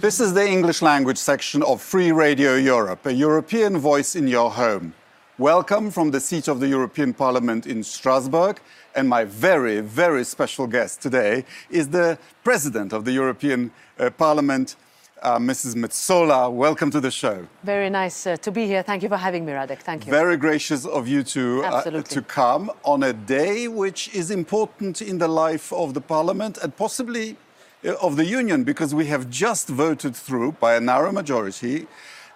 This is the English language section of Free Radio Europe, a European voice in your home. Welcome from the seat of the European Parliament in Strasbourg. And my very, very special guest today is the President of the European uh, Parliament, uh, Mrs. Metsola. Welcome to the show. Very nice uh, to be here. Thank you for having me, Radek. Thank you. Very gracious of you to, uh, to come on a day which is important in the life of the Parliament and possibly of the Union because we have just voted through by a narrow majority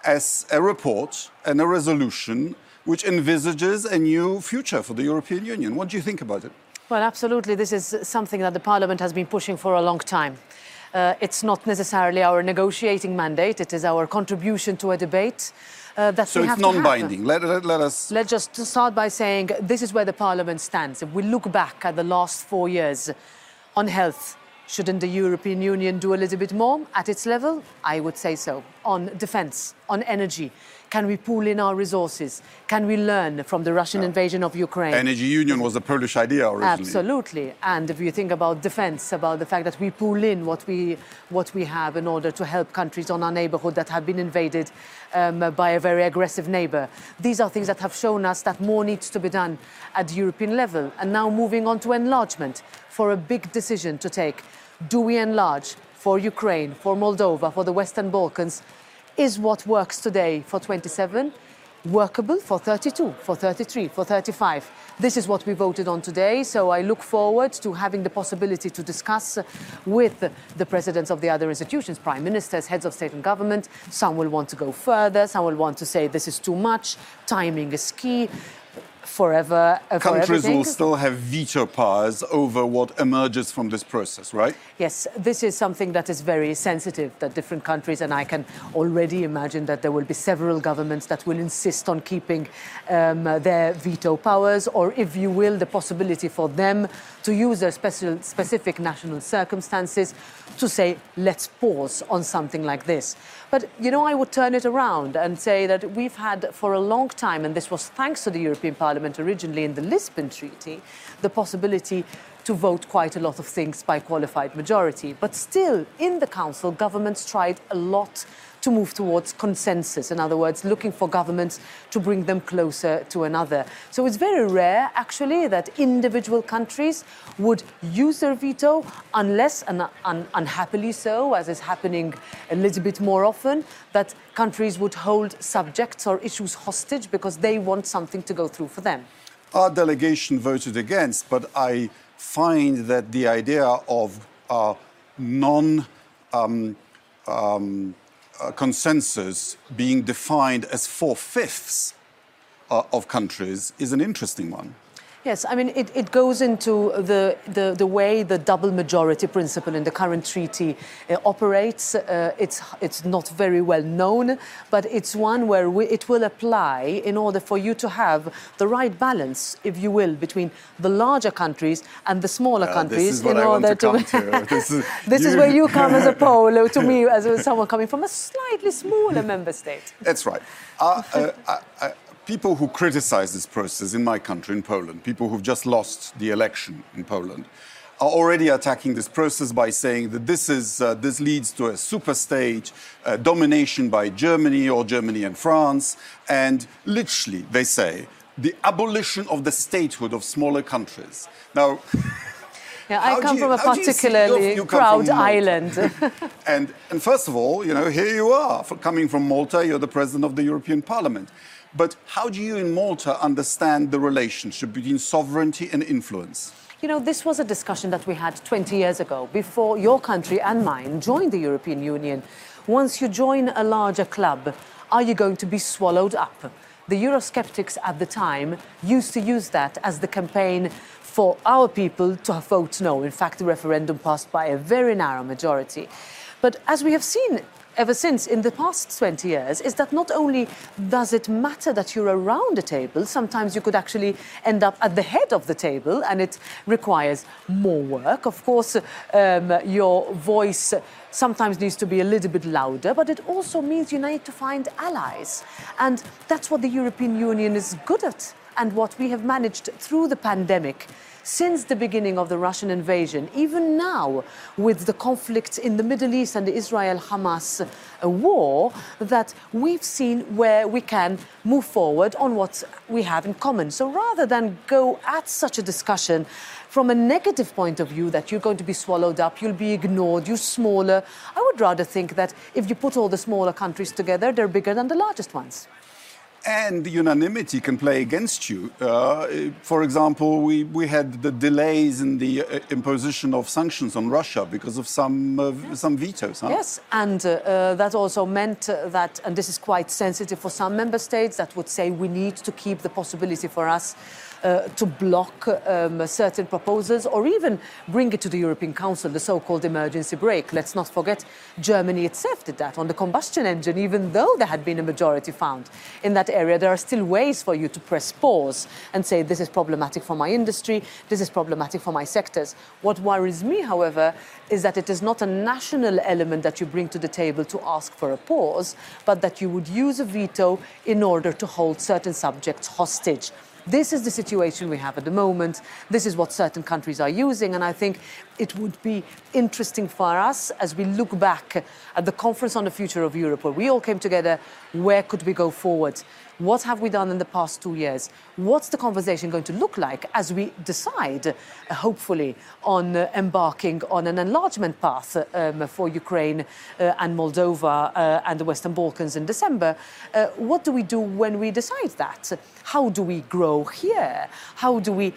as a report and a resolution which envisages a new future for the European Union. What do you think about it? Well, absolutely. This is something that the Parliament has been pushing for a long time. Uh, it's not necessarily our negotiating mandate, it is our contribution to a debate. Uh, that so it's non-binding. Let, let, let, us. Let's just start by saying this is where the Parliament stands. If we look back at the last four years on health, Shouldn't the European Union do a little bit more at its level? I would say so. On defense, on energy, can we pool in our resources? Can we learn from the Russian invasion of Ukraine? Energy union was a Polish idea originally. Absolutely. And if you think about defense, about the fact that we pool in what we, what we have in order to help countries on our neighborhood that have been invaded um, by a very aggressive neighbor, these are things that have shown us that more needs to be done at the European level. And now moving on to enlargement for a big decision to take. Do we enlarge for Ukraine, for Moldova, for the Western Balkans? is what works today for 27 workable for 32, for 33, for 35. This is what we voted on today, so I look forward to having the possibility to discuss with the presidents of the other institutions, prime ministers, heads of state and government. Some will want to go further, some will want to say this is too much, timing is key forever. Uh, Countries will still have veto powers over what emerges from this process, right? Yes, this is something that is very sensitive, that different countries, and I can already imagine that there will be several governments that will insist on keeping um, their veto powers, or if you will, the possibility for them to use their special, specific national circumstances to say, let's pause on something like this. But, you know, I would turn it around and say that we've had for a long time, and this was thanks to the European Parliament originally in the Lisbon Treaty, the possibility to vote quite a lot of things by qualified majority. But still, in the Council, governments tried a lot to move towards consensus. In other words, looking for governments to bring them closer to another. So it's very rare, actually, that individual countries would use their veto, unless, and un unhappily so, as is happening a little bit more often, that countries would hold subjects or issues hostage because they want something to go through for them. Our delegation voted against, but I find that the idea of uh, non um, um, uh, consensus being defined as four fifths uh, of countries is an interesting one. Yes, I mean, it, it goes into the, the, the, way the double majority principle in the current treaty uh, operates. Uh, it's, it's not very well known, but it's one where we, it will apply in order for you to have the right balance, if you will, between the larger countries and the smaller uh, countries. in order to. to. this is, this is where you come as a pole, to me, as someone coming from a slightly smaller member state. That's right. Uh, uh, people who criticize this process in my country, in Poland, people who've just lost the election in Poland, are already attacking this process by saying that this, is, uh, this leads to a super state, uh, domination by Germany or Germany and France, and literally, they say, the abolition of the statehood of smaller countries. Now, Yeah, I come you, from a particularly you, you proud island. and, and first of all, you know, here you are, coming from Malta, you're the president of the European Parliament. But how do you in Malta understand the relationship between sovereignty and influence? You know, this was a discussion that we had 20 years ago, before your country and mine joined the European Union. Once you join a larger club, are you going to be swallowed up? The Eurosceptics at the time used to use that as the campaign for our people to vote no. In fact, the referendum passed by a very narrow majority. But as we have seen ever since in the past 20 years is that not only does it matter that you're around a table, sometimes you could actually end up at the head of the table and it requires more work. Of course, um, your voice sometimes needs to be a little bit louder, but it also means you need to find allies. And that's what the European Union is good at and what we have managed through the pandemic since the beginning of the Russian invasion, even now with the conflict in the Middle East and the Israel Hamas uh, war, that we've seen where we can move forward on what we have in common. So rather than go at such a discussion, from a negative point of view that you're going to be swallowed up, you'll be ignored, you're smaller. I would rather think that if you put all the smaller countries together, they're bigger than the largest ones. And unanimity can play against you. Uh, for example, we, we had the delays in the uh, imposition of sanctions on Russia because of some, uh, some vetoes. Huh? Yes, and uh, uh, that also meant uh, that, and this is quite sensitive for some member states, that would say we need to keep the possibility for us uh, to block um, certain proposals or even bring it to the European Council, the so-called emergency brake. Let's not forget Germany itself did that on the combustion engine, even though there had been a majority found in that area. There are still ways for you to press pause and say, this is problematic for my industry, this is problematic for my sectors. What worries me, however, is that it is not a national element that you bring to the table to ask for a pause, but that you would use a veto in order to hold certain subjects hostage. This is the situation we have at the moment. This is what certain countries are using. And I think it would be interesting for us as we look back at the Conference on the Future of Europe, where we all came together, where could we go forward? What have we done in the past two years? What's the conversation going to look like as we decide, uh, hopefully, on uh, embarking on an enlargement path um, for Ukraine uh, and Moldova uh, and the Western Balkans in December? Uh, what do we do when we decide that? How do we grow here? How do we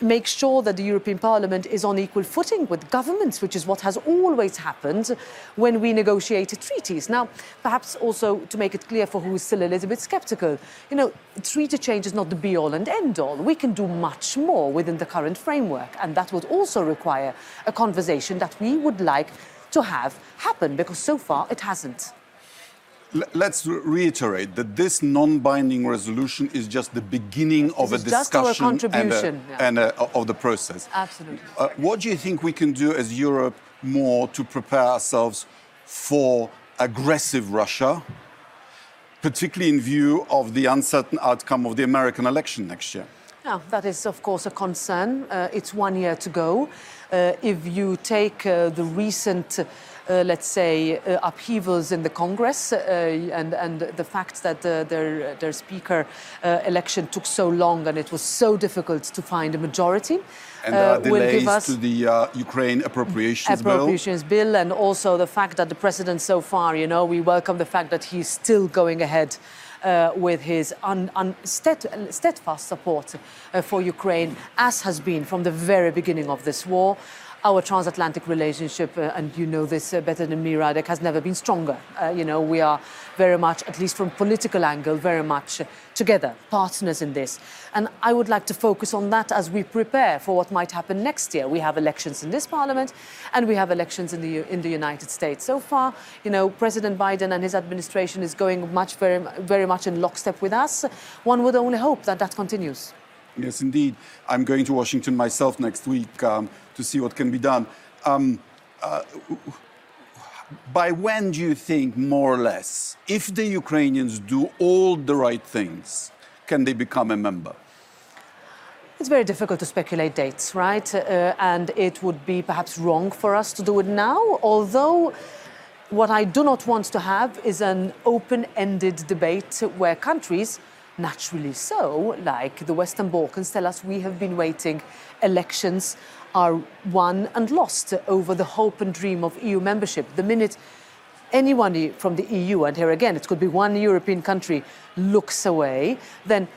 make sure that the European Parliament is on equal footing with governments, which is what has always happened when we negotiated treaties. Now, perhaps also to make it clear for who is still a little bit sceptical, you know, treaty change is not the be all and end all. We can do much more within the current framework, and that would also require a conversation that we would like to have happen because so far it hasn't let's reiterate that this non-binding resolution is just the beginning of this a discussion and, a, yeah. and a, of the process. Absolutely. Uh, what do you think we can do as Europe more to prepare ourselves for aggressive Russia, particularly in view of the uncertain outcome of the American election next year? Yeah, that is, of course, a concern. Uh, it's one year to go. Uh, if you take uh, the recent let's say, uh, upheavals in the Congress uh, and, and the fact that the, their, their speaker election took so long and it was so difficult to find a majority. And are delays to the uh, Ukraine appropriations, appropriations bill. bill. and also the fact that the president so far, you know, we welcome the fact that he's still going ahead uh, with his un, un, steadfast support uh, for Ukraine, as has been from the very beginning of this war our transatlantic relationship, uh, and you know this uh, better than me, Radek, has never been stronger. Uh, you know, we are very much, at least from political angle, very much uh, together, partners in this. And I would like to focus on that as we prepare for what might happen next year. We have elections in this parliament, and we have elections in the in the United States. So far, you know, President Biden and his administration is going much very very much in lockstep with us. One would only hope that that continues. Yes, indeed. I'm going to Washington myself next week um, to see what can be done. Um, uh, by when do you think, more or less, if the Ukrainians do all the right things, can they become a member? It's very difficult to speculate dates, right? Uh, and it would be perhaps wrong for us to do it now, although what I do not want to have is an open ended debate where countries naturally so, like the Western Balkans tell us we have been waiting. Elections are won and lost over the hope and dream of EU membership. The minute anyone from the EU, and here again, it could be one European country, looks away, then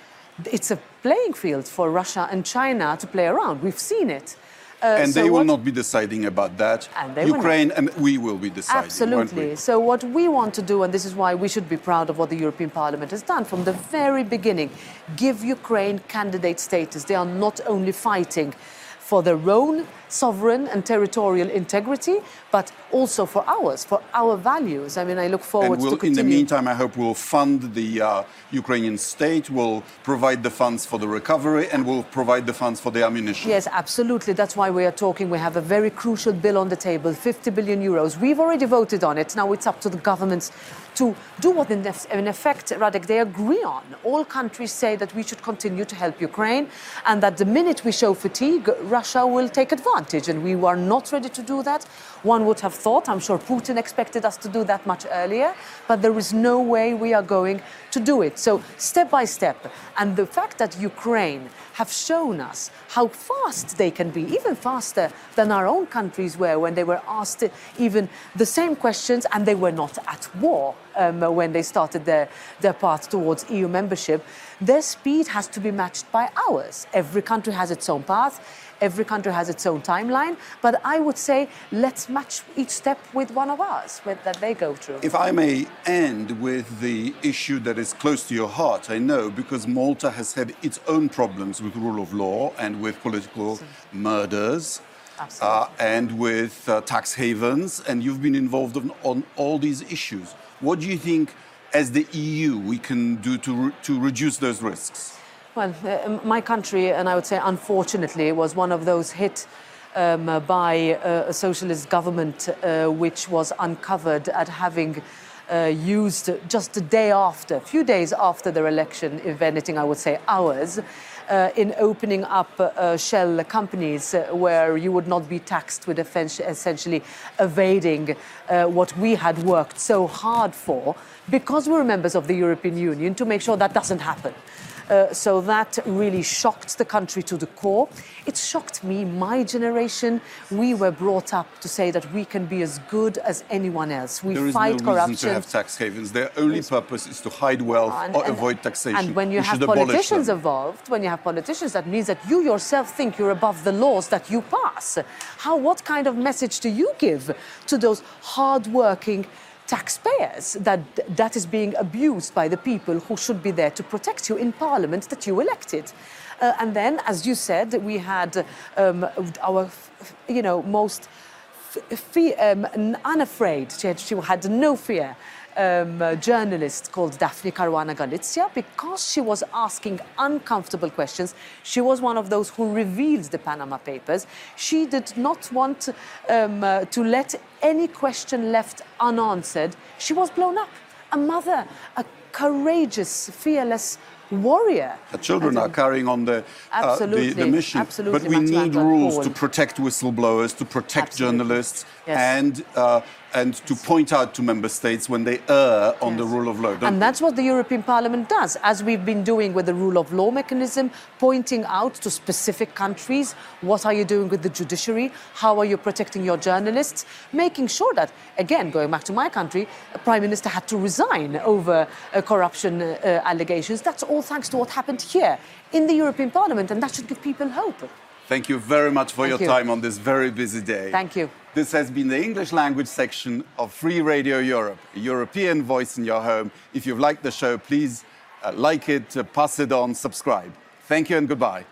it's a playing field for Russia and China to play around. We've seen it. Uh, and so they will not be deciding about that. And Ukraine and we will be deciding. Absolutely. So what we want to do, and this is why we should be proud of what the European Parliament has done from the very beginning, give Ukraine candidate status. They are not only fighting for their own sovereign and territorial integrity, but also for ours, for our values. I mean, I look forward and we'll, to continue. In the meantime, I hope we'll fund the uh, Ukrainian state, we'll provide the funds for the recovery, and we'll provide the funds for the ammunition. Yes, absolutely. That's why we are talking. We have a very crucial bill on the table, 50 billion euros. We've already voted on it. Now it's up to the governments to do what, in, effect, Radek, they agree on. All countries say that we should continue to help Ukraine, and that the minute we show fatigue, Russia will take advantage. And we were not ready to do that. One would have thought, I'm sure Putin expected us to do that much earlier, but there is no way we are going to do it. So, step by step. And the fact that Ukraine have shown us how fast they can be, even faster than our own countries were when they were asked even the same questions and they were not at war um, when they started their, their path towards EU membership. Their speed has to be matched by ours. Every country has its own path. Every country has its own timeline, but I would say let's match each step with one of ours with, that they go through. If I may end with the issue that is close to your heart, I know, because Malta has had its own problems with rule of law and with political Absolutely. murders. Uh, and with uh, tax havens, and you've been involved on, on all these issues. What do you think, as the EU, we can do to, re to reduce those risks? Well, uh, my country, and I would say unfortunately, was one of those hit um, by uh, a socialist government uh, which was uncovered at having uh, used just a day after, a few days after their election, if anything, I would say hours, uh, in opening up shell companies where you would not be taxed with essentially evading what we had worked so hard for because we're members of the European Union to make sure that doesn't happen. Uh, so that really shocked the country to the core. It shocked me, my generation. We were brought up to say that we can be as good as anyone else. We there fight is no corruption. reason to have tax havens. Their only purpose is to hide wealth and, or and, avoid taxation. And when you we have politicians involved, when you have politicians, that means that you yourself think you're above the laws that you pass. How? What kind of message do you give to those hardworking? Taxpayers that that is being abused by the people who should be there to protect you in parliament that you elected. Uh, and then, as you said, we had um, our, you know, most um, unafraid. She had, she had no fear um, journalist called Daphne Caruana Galizia because she was asking uncomfortable questions. She was one of those who revealed the Panama Papers. She did not want um, uh, to let any question left unanswered. She was blown up. A mother, a courageous, fearless warrior. The children are carrying on the, uh, the, the, mission. Absolutely. But we need rules to protect whistleblowers, to protect Absolutely. journalists, yes. and uh, and to point out to member states when they err on yes. the rule of law. And that's what the European Parliament does, as we've been doing with the rule of law mechanism, pointing out to specific countries what are you doing with the judiciary, how are you protecting your journalists, making sure that, again, going back to my country, a prime minister had to resign over uh, corruption uh, allegations. That's all thanks to what happened here in the European Parliament, and that should give people hope. Thank you very much for Thank your you. time on this very busy day. Thank you. This has been the English language section of Free Radio Europe, a European voice in your home. If you've liked the show, please uh, like it, uh, pass it on, subscribe. Thank you and goodbye.